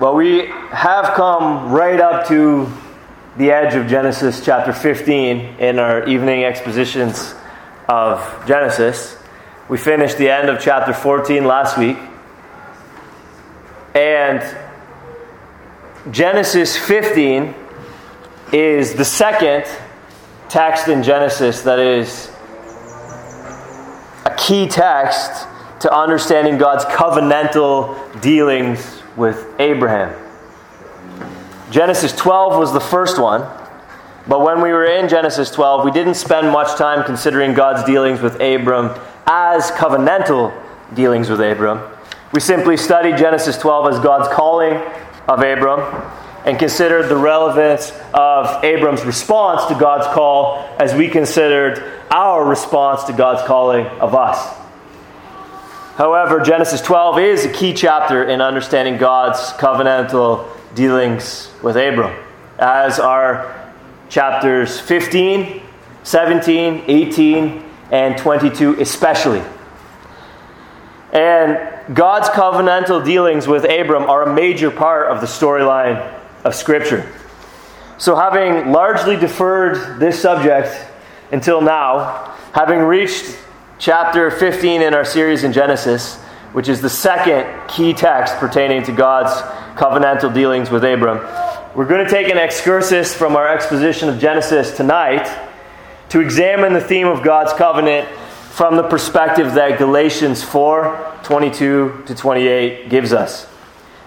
Well, we have come right up to the edge of Genesis chapter 15 in our evening expositions of Genesis. We finished the end of chapter 14 last week. And Genesis 15 is the second text in Genesis that is a key text to understanding God's covenantal dealings with Abraham. Genesis 12 was the first one, but when we were in Genesis 12, we didn't spend much time considering God's dealings with Abram as covenantal dealings with Abram. We simply studied Genesis 12 as God's calling of Abram and considered the relevance of Abram's response to God's call as we considered our response to God's calling of us. However, Genesis 12 is a key chapter in understanding God's covenantal dealings with Abram, as are chapters 15, 17, 18, and 22, especially. And God's covenantal dealings with Abram are a major part of the storyline of Scripture. So, having largely deferred this subject until now, having reached chapter 15 in our series in Genesis, which is the second key text pertaining to God's covenantal dealings with Abram. We're going to take an excursus from our exposition of Genesis tonight to examine the theme of God's covenant from the perspective that Galatians 4 22 to 28 gives us.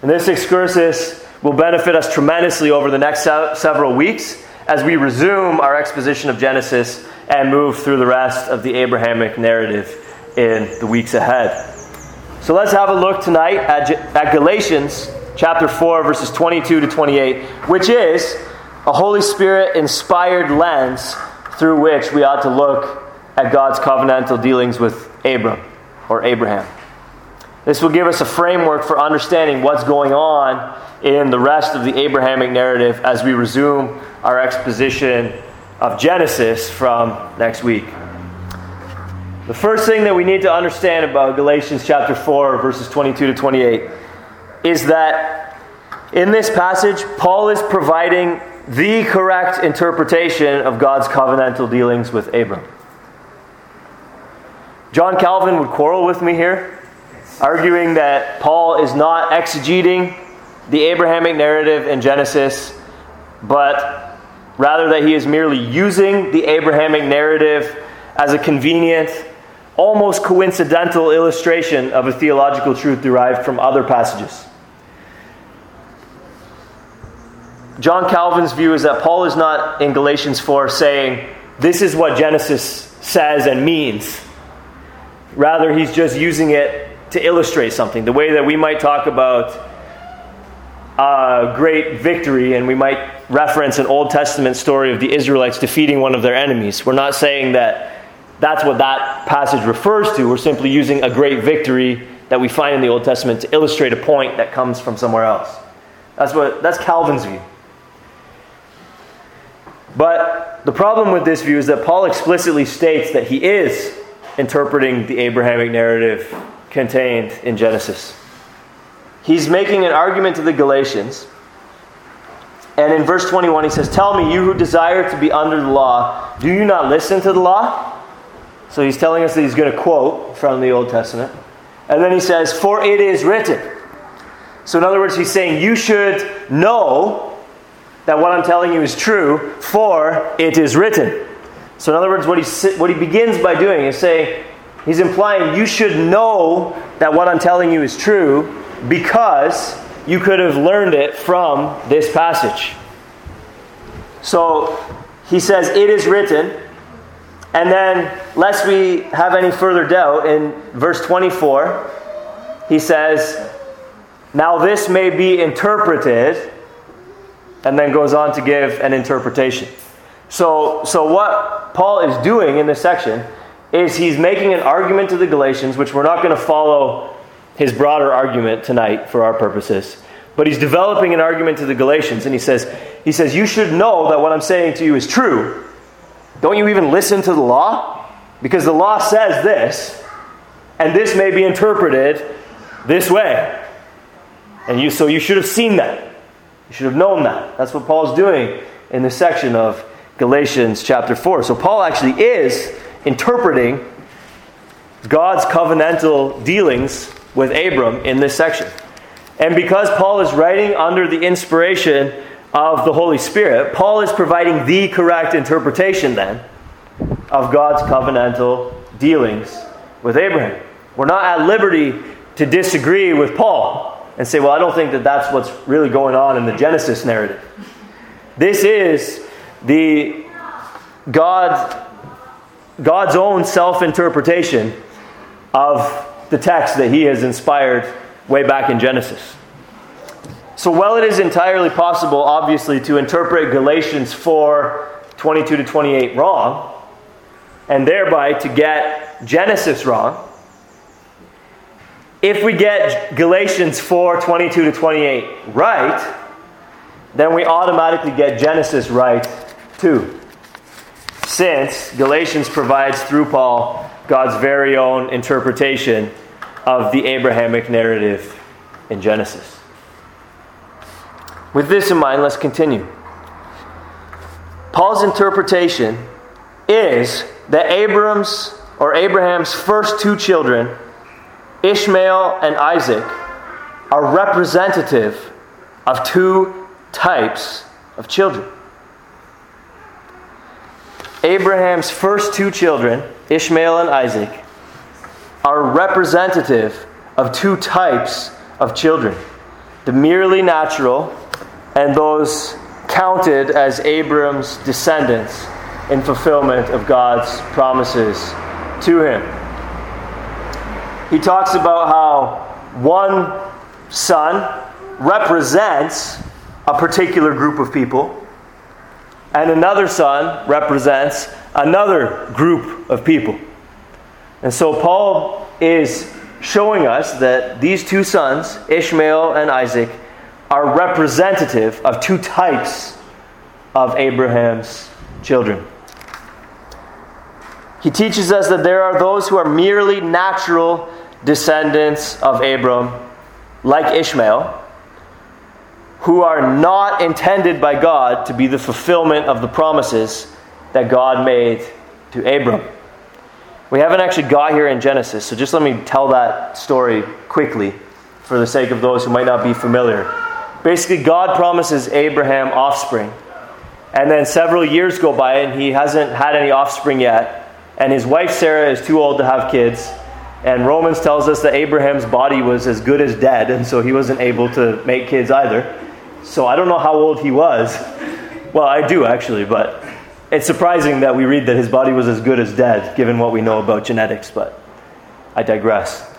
And this excursus will benefit us tremendously over the next several weeks as we resume our exposition of Genesis and move through the rest of the Abrahamic narrative in the weeks ahead. So let's have a look tonight at, at Galatians chapter 4, verses 22 to 28, which is a Holy Spirit inspired lens through which we ought to look at God's covenantal dealings with Abram or Abraham. This will give us a framework for understanding what's going on in the rest of the Abrahamic narrative as we resume our exposition of Genesis from next week. The first thing that we need to understand about Galatians chapter 4, verses 22 to 28, is that in this passage, Paul is providing the correct interpretation of God's covenantal dealings with Abram. John Calvin would quarrel with me here, arguing that Paul is not exegeting the Abrahamic narrative in Genesis, but Rather, that he is merely using the Abrahamic narrative as a convenient, almost coincidental illustration of a theological truth derived from other passages. John Calvin's view is that Paul is not in Galatians 4 saying, This is what Genesis says and means. Rather, he's just using it to illustrate something, the way that we might talk about a great victory, and we might reference an Old Testament story of the Israelites defeating one of their enemies. We're not saying that that's what that passage refers to. We're simply using a great victory that we find in the Old Testament to illustrate a point that comes from somewhere else. That's what that's Calvin's view. But the problem with this view is that Paul explicitly states that he is interpreting the Abrahamic narrative contained in Genesis he's making an argument to the Galatians. And in verse 21, he says, Tell me, you who desire to be under the law, do you not listen to the law? So he's telling us that he's going to quote from the Old Testament. And then he says, For it is written. So, in other words, he's saying, You should know that what I'm telling you is true, for it is written. So, in other words, what he, what he begins by doing is saying, He's implying you should know that what I'm telling you is true because you could have learned it from this passage. So he says, It is written. And then, lest we have any further doubt, in verse 24, he says, Now this may be interpreted, and then goes on to give an interpretation. So, so what Paul is doing in this section is he's making an argument to the Galatians, which we're not going to follow his broader argument tonight for our purposes. But he's developing an argument to the Galatians, and he says, he says, You should know that what I'm saying to you is true. Don't you even listen to the law? Because the law says this, and this may be interpreted this way. And you, so you should have seen that. You should have known that. That's what Paul's doing in this section of Galatians chapter 4. So Paul actually is interpreting God's covenantal dealings with Abram in this section. And because Paul is writing under the inspiration of the Holy Spirit, Paul is providing the correct interpretation then of God's covenantal dealings with Abraham. We're not at liberty to disagree with Paul and say, well, I don't think that that's what's really going on in the Genesis narrative. This is the God, God's own self interpretation of the text that he has inspired way back in Genesis. So, while it is entirely possible, obviously, to interpret Galatians 4 22 to 28 wrong, and thereby to get Genesis wrong, if we get Galatians 4 22 to 28 right, then we automatically get Genesis right too. Since Galatians provides through Paul God's very own interpretation of the Abrahamic narrative in Genesis. With this in mind, let's continue. Paul's interpretation is that Abram's or Abraham's first two children, Ishmael and Isaac, are representative of two types of children. Abraham's first two children, Ishmael and Isaac, are representative of two types of children the merely natural and those counted as Abram's descendants in fulfillment of God's promises to him. He talks about how one son represents a particular group of people, and another son represents another group of people. And so Paul is showing us that these two sons, Ishmael and Isaac, are representative of two types of Abraham's children. He teaches us that there are those who are merely natural descendants of Abram, like Ishmael, who are not intended by God to be the fulfillment of the promises that God made to Abram. We haven't actually got here in Genesis, so just let me tell that story quickly for the sake of those who might not be familiar. Basically, God promises Abraham offspring, and then several years go by and he hasn't had any offspring yet, and his wife Sarah is too old to have kids. And Romans tells us that Abraham's body was as good as dead, and so he wasn't able to make kids either. So I don't know how old he was. Well, I do actually, but it's surprising that we read that his body was as good as dead, given what we know about genetics, but I digress.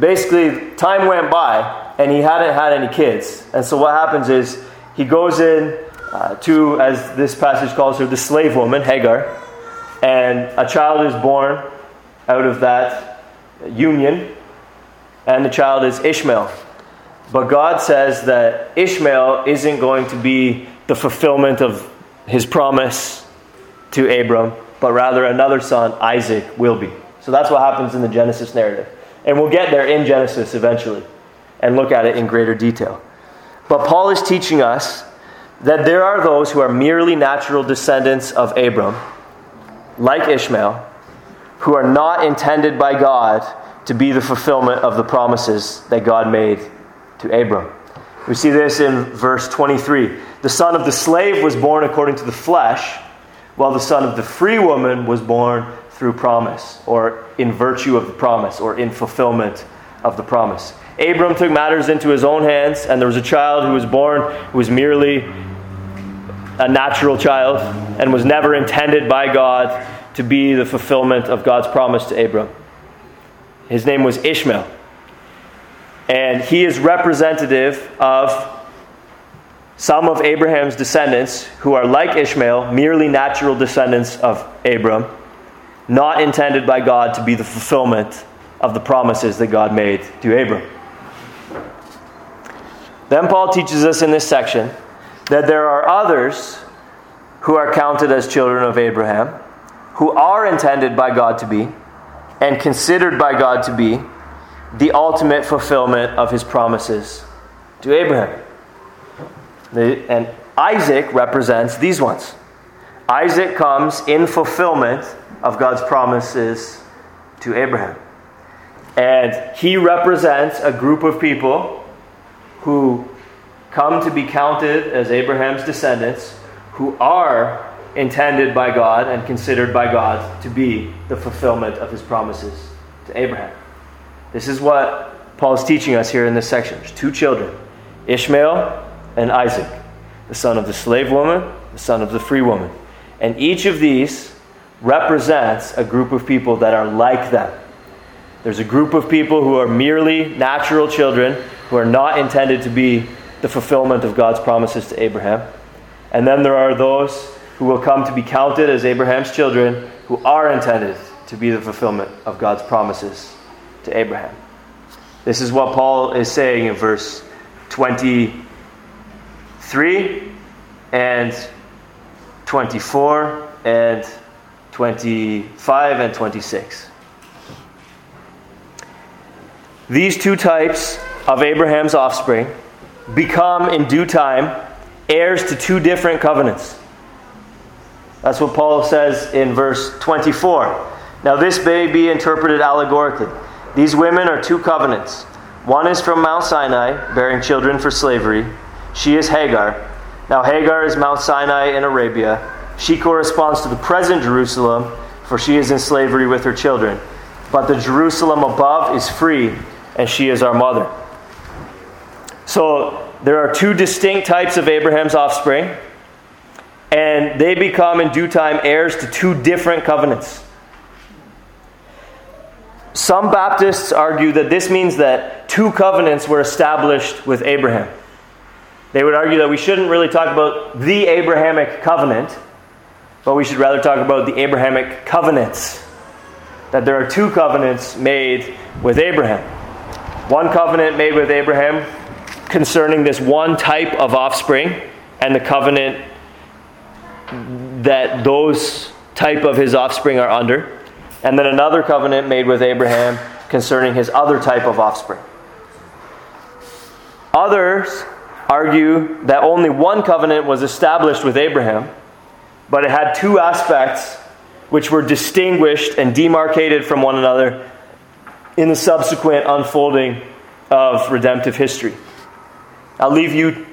Basically, time went by, and he hadn't had any kids. And so what happens is he goes in uh, to, as this passage calls her, the slave woman, Hagar, and a child is born out of that union, and the child is Ishmael. But God says that Ishmael isn't going to be the fulfillment of his promise to Abram, but rather another son, Isaac, will be. So that's what happens in the Genesis narrative. And we'll get there in Genesis eventually and look at it in greater detail. But Paul is teaching us that there are those who are merely natural descendants of Abram, like Ishmael, who are not intended by God to be the fulfillment of the promises that God made to Abram. We see this in verse 23. The son of the slave was born according to the flesh, while the son of the free woman was born through promise, or in virtue of the promise, or in fulfillment of the promise. Abram took matters into his own hands, and there was a child who was born who was merely a natural child and was never intended by God to be the fulfillment of God's promise to Abram. His name was Ishmael. And he is representative of some of Abraham's descendants who are like Ishmael, merely natural descendants of Abram, not intended by God to be the fulfillment of the promises that God made to Abram. Then Paul teaches us in this section that there are others who are counted as children of Abraham, who are intended by God to be, and considered by God to be, the ultimate fulfillment of his promises to Abraham. And Isaac represents these ones. Isaac comes in fulfillment of God's promises to Abraham. And he represents a group of people who come to be counted as Abraham's descendants, who are intended by God and considered by God to be the fulfillment of his promises to Abraham. This is what Paul is teaching us here in this section. There's two children, Ishmael and Isaac, the son of the slave woman, the son of the free woman. And each of these represents a group of people that are like them. There's a group of people who are merely natural children who are not intended to be the fulfillment of God's promises to Abraham. And then there are those who will come to be counted as Abraham's children who are intended to be the fulfillment of God's promises to Abraham. This is what Paul is saying in verse 23 and 24 and 25 and 26. These two types of Abraham's offspring become in due time heirs to two different covenants. That's what Paul says in verse 24. Now, this may be interpreted allegorically. These women are two covenants. One is from Mount Sinai, bearing children for slavery. She is Hagar. Now, Hagar is Mount Sinai in Arabia. She corresponds to the present Jerusalem, for she is in slavery with her children. But the Jerusalem above is free, and she is our mother. So, there are two distinct types of Abraham's offspring and they become in due time heirs to two different covenants. Some Baptists argue that this means that two covenants were established with Abraham. They would argue that we shouldn't really talk about the Abrahamic covenant, but we should rather talk about the Abrahamic covenants. That there are two covenants made with Abraham. One covenant made with Abraham concerning this one type of offspring, and the covenant that those type of his offspring are under, and then another covenant made with Abraham concerning his other type of offspring. Others argue that only one covenant was established with Abraham, but it had two aspects which were distinguished and demarcated from one another in the subsequent unfolding of redemptive history. I'll leave you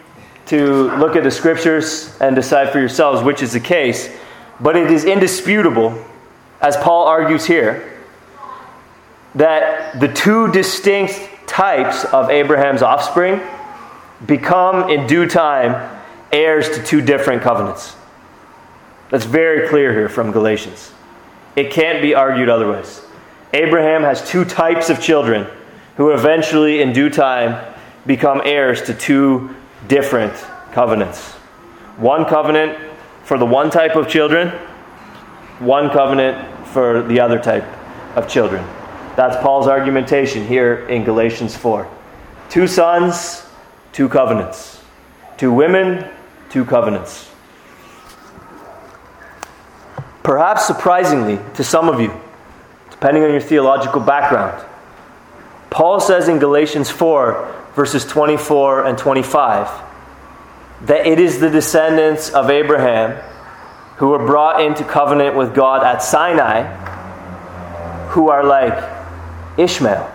to look at the scriptures and decide for yourselves which is the case. But it is indisputable, as Paul argues here, that the two distinct types of Abraham's offspring become in due time heirs to two different covenants. That's very clear here from Galatians. It can't be argued otherwise. Abraham has two types of children who eventually, in due time, become heirs to two different covenants. One covenant for the one type of children, one covenant for the other type of children. That's Paul's argumentation here in Galatians 4. Two sons, two covenants. Two women, two covenants. Perhaps surprisingly to some of you, depending on your theological background, Paul says in Galatians 4 verses 24 and 25, that it is the descendants of Abraham who were brought into covenant with God at Sinai who are like Ishmael.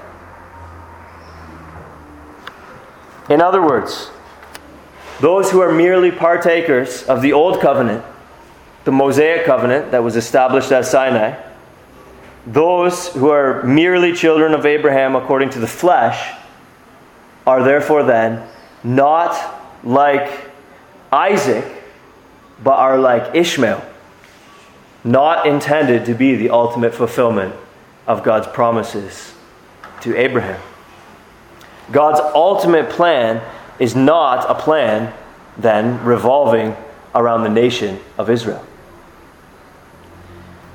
In other words, those who are merely partakers of the old covenant, the Mosaic covenant that was established at Sinai, those who are merely children of Abraham according to the flesh, are therefore then not like Isaac, but are like Ishmael, not intended to be the ultimate fulfillment of God's promises to Abraham. God's ultimate plan is not a plan then revolving around the nation of Israel.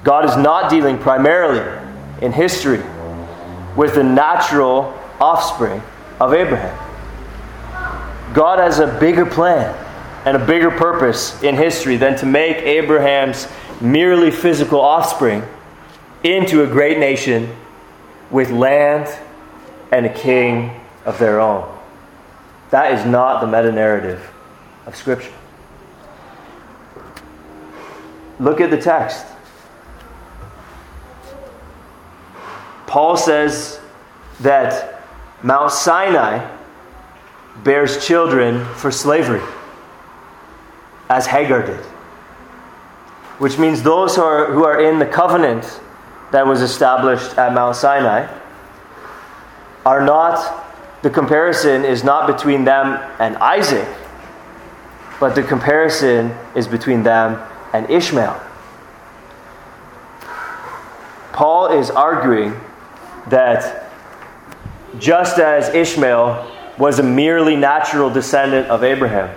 God is not dealing primarily in history with the natural offspring of Abraham. God has a bigger plan and a bigger purpose in history than to make Abraham's merely physical offspring into a great nation with land and a king of their own. That is not the meta narrative of Scripture. Look at the text. Paul says that Mount Sinai bears children for slavery, as Hagar did. Which means those who are, who are in the covenant that was established at Mount Sinai are not, the comparison is not between them and Isaac, but the comparison is between them and Ishmael. Paul is arguing that just as Ishmael was a merely natural descendant of Abraham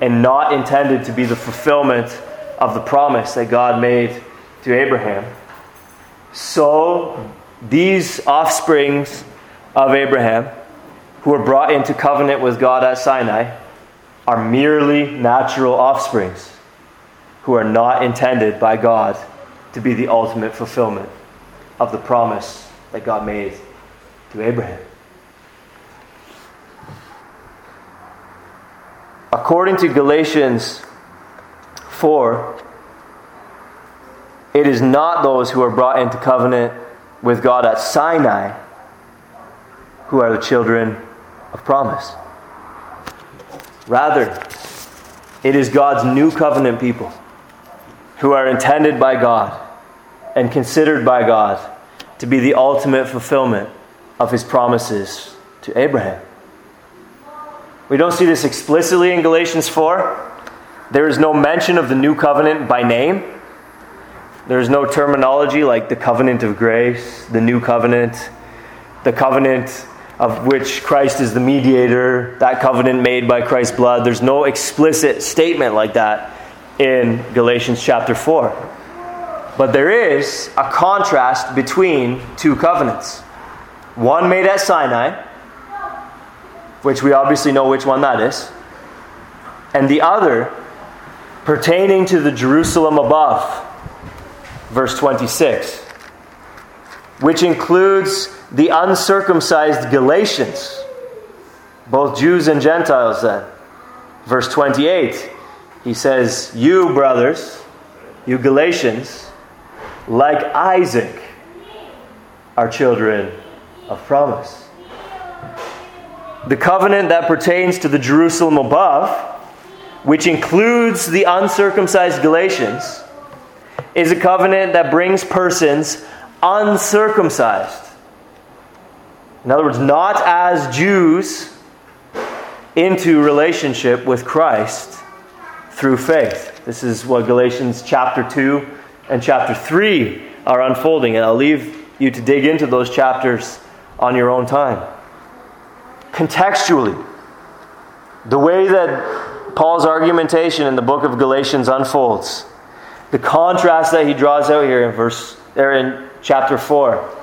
and not intended to be the fulfillment of the promise that God made to Abraham, so these offsprings of Abraham, who were brought into covenant with God at Sinai, are merely natural offsprings who are not intended by God to be the ultimate fulfillment of the promise that God made to Abraham. According to Galatians 4, it is not those who are brought into covenant with God at Sinai who are the children of promise. Rather, it is God's new covenant people who are intended by God and considered by God to be the ultimate fulfillment of his promises to Abraham. We don't see this explicitly in Galatians 4. There is no mention of the new covenant by name. There is no terminology like the covenant of grace, the new covenant, the covenant of which Christ is the mediator, that covenant made by Christ's blood. There's no explicit statement like that in Galatians chapter 4. But there is a contrast between two covenants one made at Sinai, which we obviously know which one that is, and the other pertaining to the Jerusalem above, verse 26, which includes the uncircumcised Galatians, both Jews and Gentiles, then. Verse 28, he says, You, brothers, you Galatians, like Isaac, are children of promise. The covenant that pertains to the Jerusalem above, which includes the uncircumcised Galatians, is a covenant that brings persons uncircumcised in other words, not as Jews into relationship with Christ through faith. This is what Galatians chapter 2 and chapter 3 are unfolding, and I'll leave you to dig into those chapters on your own time. Contextually, the way that Paul's argumentation in the book of Galatians unfolds, the contrast that he draws out here in verse there in chapter 4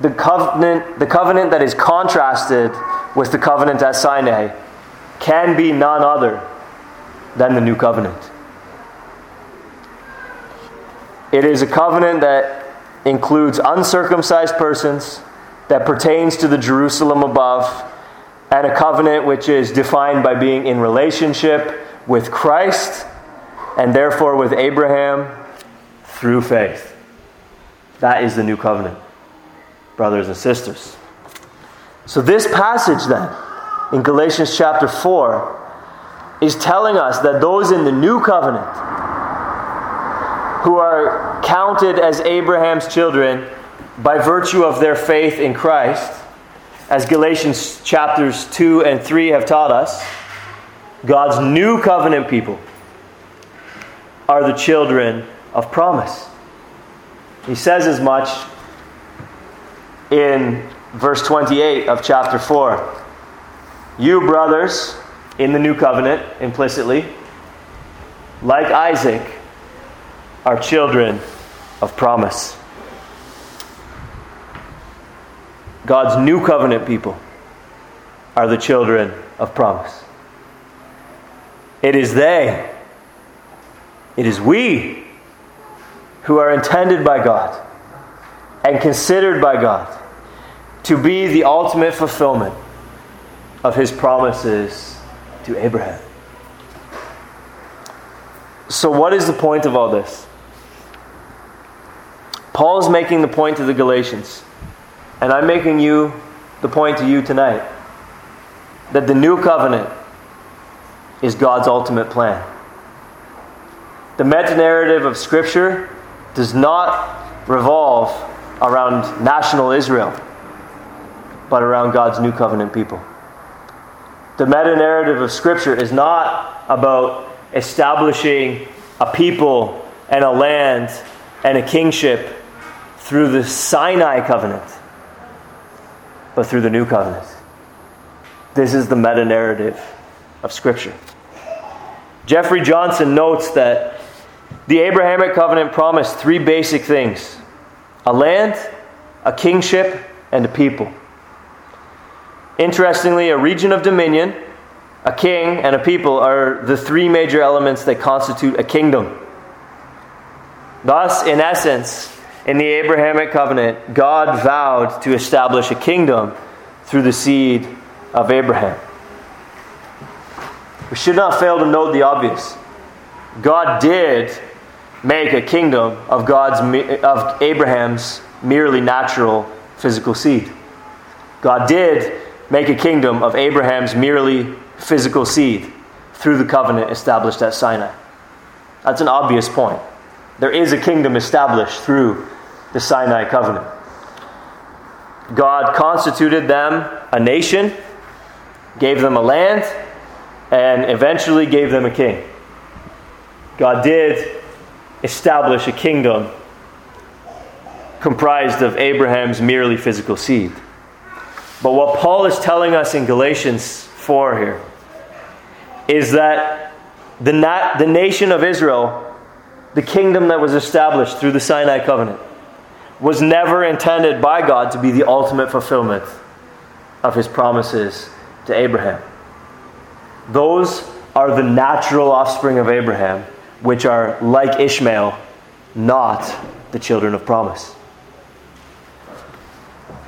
the covenant, the covenant that is contrasted with the covenant at Sinai can be none other than the new covenant. It is a covenant that includes uncircumcised persons, that pertains to the Jerusalem above, and a covenant which is defined by being in relationship with Christ and therefore with Abraham through faith. That is the new covenant brothers and sisters. So, this passage then, in Galatians chapter 4, is telling us that those in the new covenant who are counted as Abraham's children by virtue of their faith in Christ, as Galatians chapters 2 and 3 have taught us, God's new covenant people are the children of promise. He says as much in verse 28 of chapter 4. You, brothers, in the new covenant, implicitly, like Isaac, are children of promise. God's new covenant people are the children of promise. It is they, it is we who are intended by God and considered by God to be the ultimate fulfillment of his promises to Abraham. So, what is the point of all this? Paul is making the point to the Galatians, and I'm making you the point to you tonight that the new covenant is God's ultimate plan. The meta narrative of Scripture does not revolve around national Israel, but around God's new covenant people. The meta narrative of Scripture is not about establishing a people and a land and a kingship through the Sinai covenant, but through the new covenant. This is the meta narrative of Scripture. Jeffrey Johnson notes that the Abrahamic covenant promised three basic things a land, a kingship, and a people. Interestingly, a region of dominion, a king, and a people are the three major elements that constitute a kingdom. Thus, in essence, in the Abrahamic covenant, God vowed to establish a kingdom through the seed of Abraham. We should not fail to note the obvious. God did make a kingdom of God's of Abraham's merely natural physical seed. God did make a kingdom of Abraham's merely physical seed through the covenant established at Sinai. That's an obvious point. There is a kingdom established through the Sinai covenant. God constituted them a nation, gave them a land, and eventually gave them a king. God did establish a kingdom comprised of Abraham's merely physical seed. But what Paul is telling us in Galatians 4 here is that the, na- the nation of Israel, the kingdom that was established through the Sinai covenant, was never intended by God to be the ultimate fulfillment of his promises to Abraham. Those are the natural offspring of Abraham, which are like Ishmael, not the children of promise.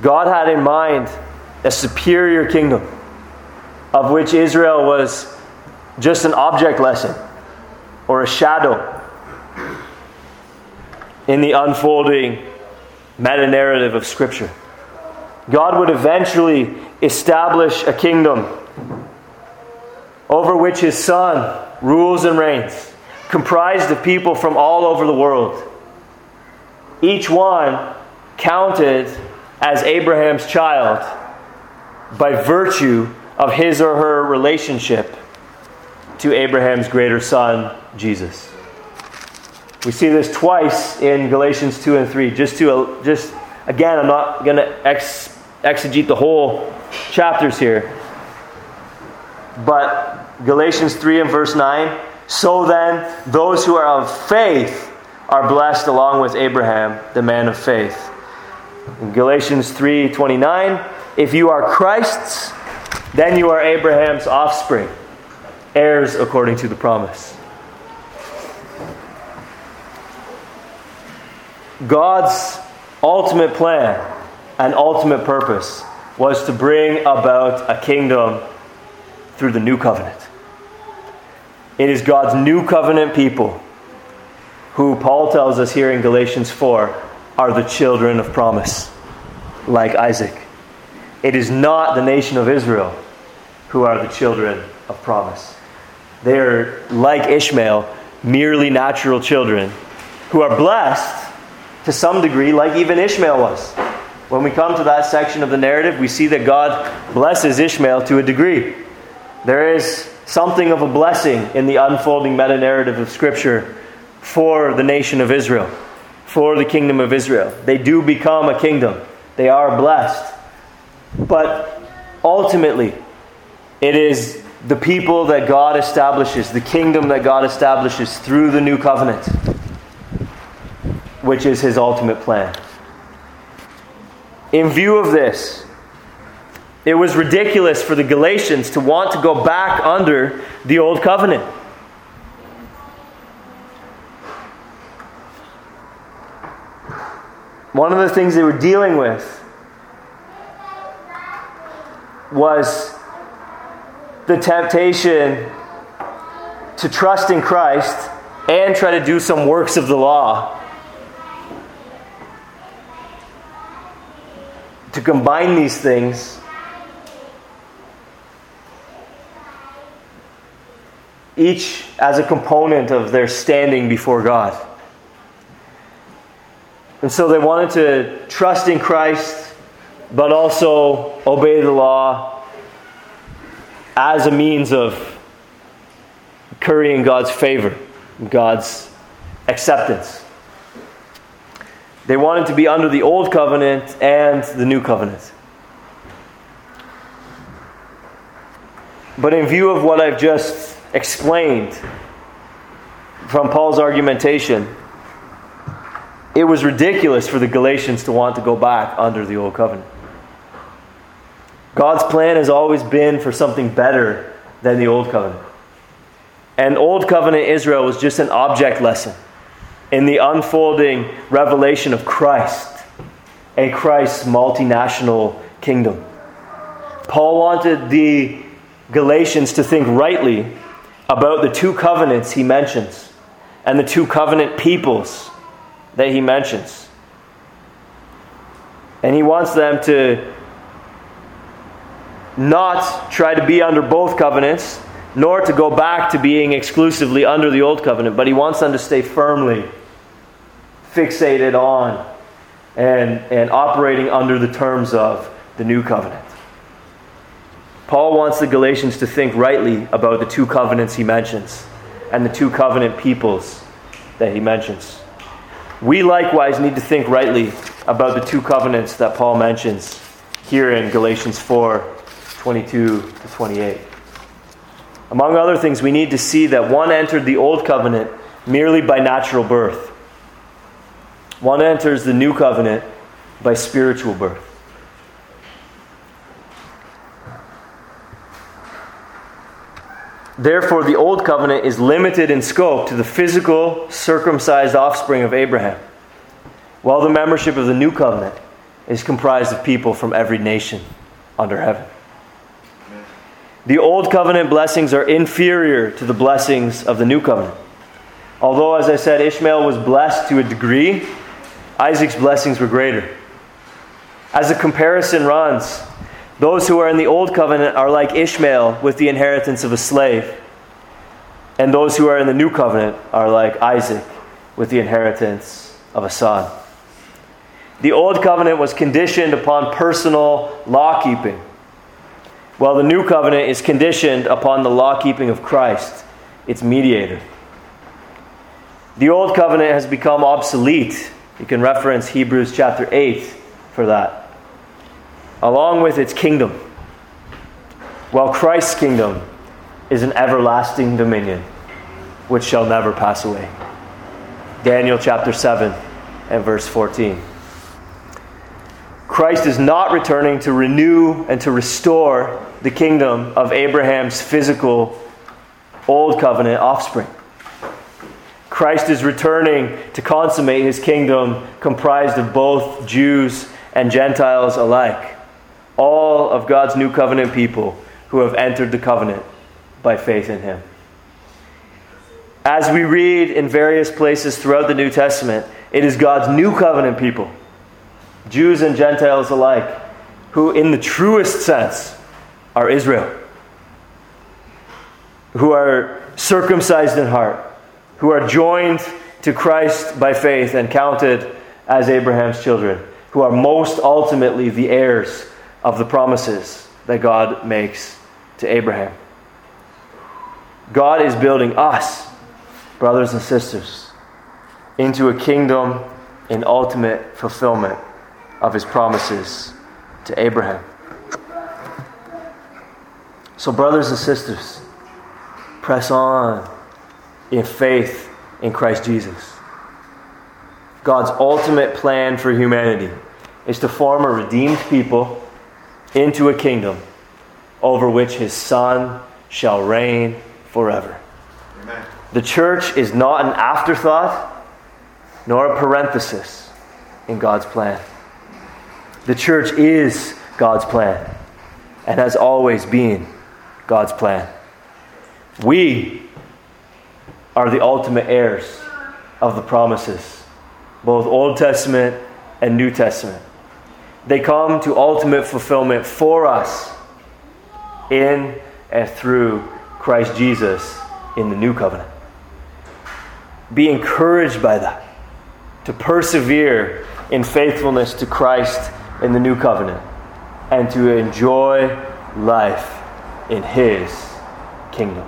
God had in mind a superior kingdom, of which Israel was just an object lesson or a shadow in the unfolding meta narrative of Scripture. God would eventually establish a kingdom over which his son rules and reigns, comprised of people from all over the world. Each one counted as Abraham's child by virtue of his or her relationship to Abraham's greater son, Jesus. We see this twice in Galatians 2 and 3. Just to, just again, I'm not going to ex- exegete the whole chapters here. But Galatians 3 and verse 9 So then, those who are of faith are blessed along with Abraham, the man of faith. In Galatians 3 29, if you are Christ's, then you are Abraham's offspring, heirs according to the promise. God's ultimate plan and ultimate purpose was to bring about a kingdom through the new covenant. It is God's new covenant people who Paul tells us here in Galatians 4 are the children of promise, like Isaac. It is not the nation of Israel who are the children of promise. They are, like Ishmael, merely natural children who are blessed to some degree, like even Ishmael was. When we come to that section of the narrative, we see that God blesses Ishmael to a degree. There is something of a blessing in the unfolding meta narrative of Scripture for the nation of Israel, for the kingdom of Israel. They do become a kingdom, they are blessed. But ultimately, it is the people that God establishes, the kingdom that God establishes through the new covenant, which is his ultimate plan. In view of this, it was ridiculous for the Galatians to want to go back under the old covenant. One of the things they were dealing with was the temptation to trust in Christ and try to do some works of the law. To combine these things each as a component of their standing before God. And so they wanted to trust in Christ, but also obey the law as a means of currying God's favor, God's acceptance. They wanted to be under the old covenant and the new covenant. But in view of what I've just explained from Paul's argumentation, it was ridiculous for the Galatians to want to go back under the old covenant. God's plan has always been for something better than the old covenant. And old covenant Israel was just an object lesson in the unfolding revelation of Christ and Christ's multinational kingdom. Paul wanted the Galatians to think rightly about the two covenants he mentions and the two covenant peoples that he mentions. And he wants them to not try to be under both covenants, nor to go back to being exclusively under the old covenant, but he wants them to stay firmly fixated on and, and operating under the terms of the new covenant. Paul wants the Galatians to think rightly about the two covenants he mentions and the two covenant peoples that he mentions. We likewise need to think rightly about the two covenants that Paul mentions here in Galatians 4 22 to 28. Among other things, we need to see that one entered the old covenant merely by natural birth, one enters the new covenant by spiritual birth. Therefore, the Old Covenant is limited in scope to the physical, circumcised offspring of Abraham, while the membership of the New Covenant is comprised of people from every nation under heaven. The Old Covenant blessings are inferior to the blessings of the New Covenant. Although, as I said, Ishmael was blessed to a degree, Isaac's blessings were greater. As the comparison runs, those who are in the old covenant are like Ishmael with the inheritance of a slave. And those who are in the new covenant are like Isaac with the inheritance of a son. The old covenant was conditioned upon personal law keeping, while the new covenant is conditioned upon the law keeping of Christ, its mediator. The old covenant has become obsolete. You can reference Hebrews chapter 8 for that along with its kingdom, while Christ's kingdom is an everlasting dominion which shall never pass away. Daniel chapter 7 and verse 14. Christ is not returning to renew and to restore the kingdom of Abraham's physical old covenant offspring. Christ is returning to consummate his kingdom comprised of both Jews and Gentiles alike all of God's new covenant people who have entered the covenant by faith in Him. As we read in various places throughout the New Testament, it is God's new covenant people, Jews and Gentiles alike, who, in the truest sense, are Israel, who are circumcised in heart, who are joined to Christ by faith and counted as Abraham's children, who are most ultimately the heirs of the promises that God makes to Abraham. God is building us, brothers and sisters, into a kingdom in ultimate fulfillment of his promises to Abraham. So, brothers and sisters, press on in faith in Christ Jesus. God's ultimate plan for humanity is to form a redeemed people into a kingdom over which his Son shall reign forever. Amen. The church is not an afterthought nor a parenthesis in God's plan. The church is God's plan, and has always been God's plan. We are the ultimate heirs of the promises, both Old Testament and New Testament. They come to ultimate fulfillment for us in and through Christ Jesus in the new covenant. Be encouraged by that, to persevere in faithfulness to Christ in the new covenant, and to enjoy life in His kingdom.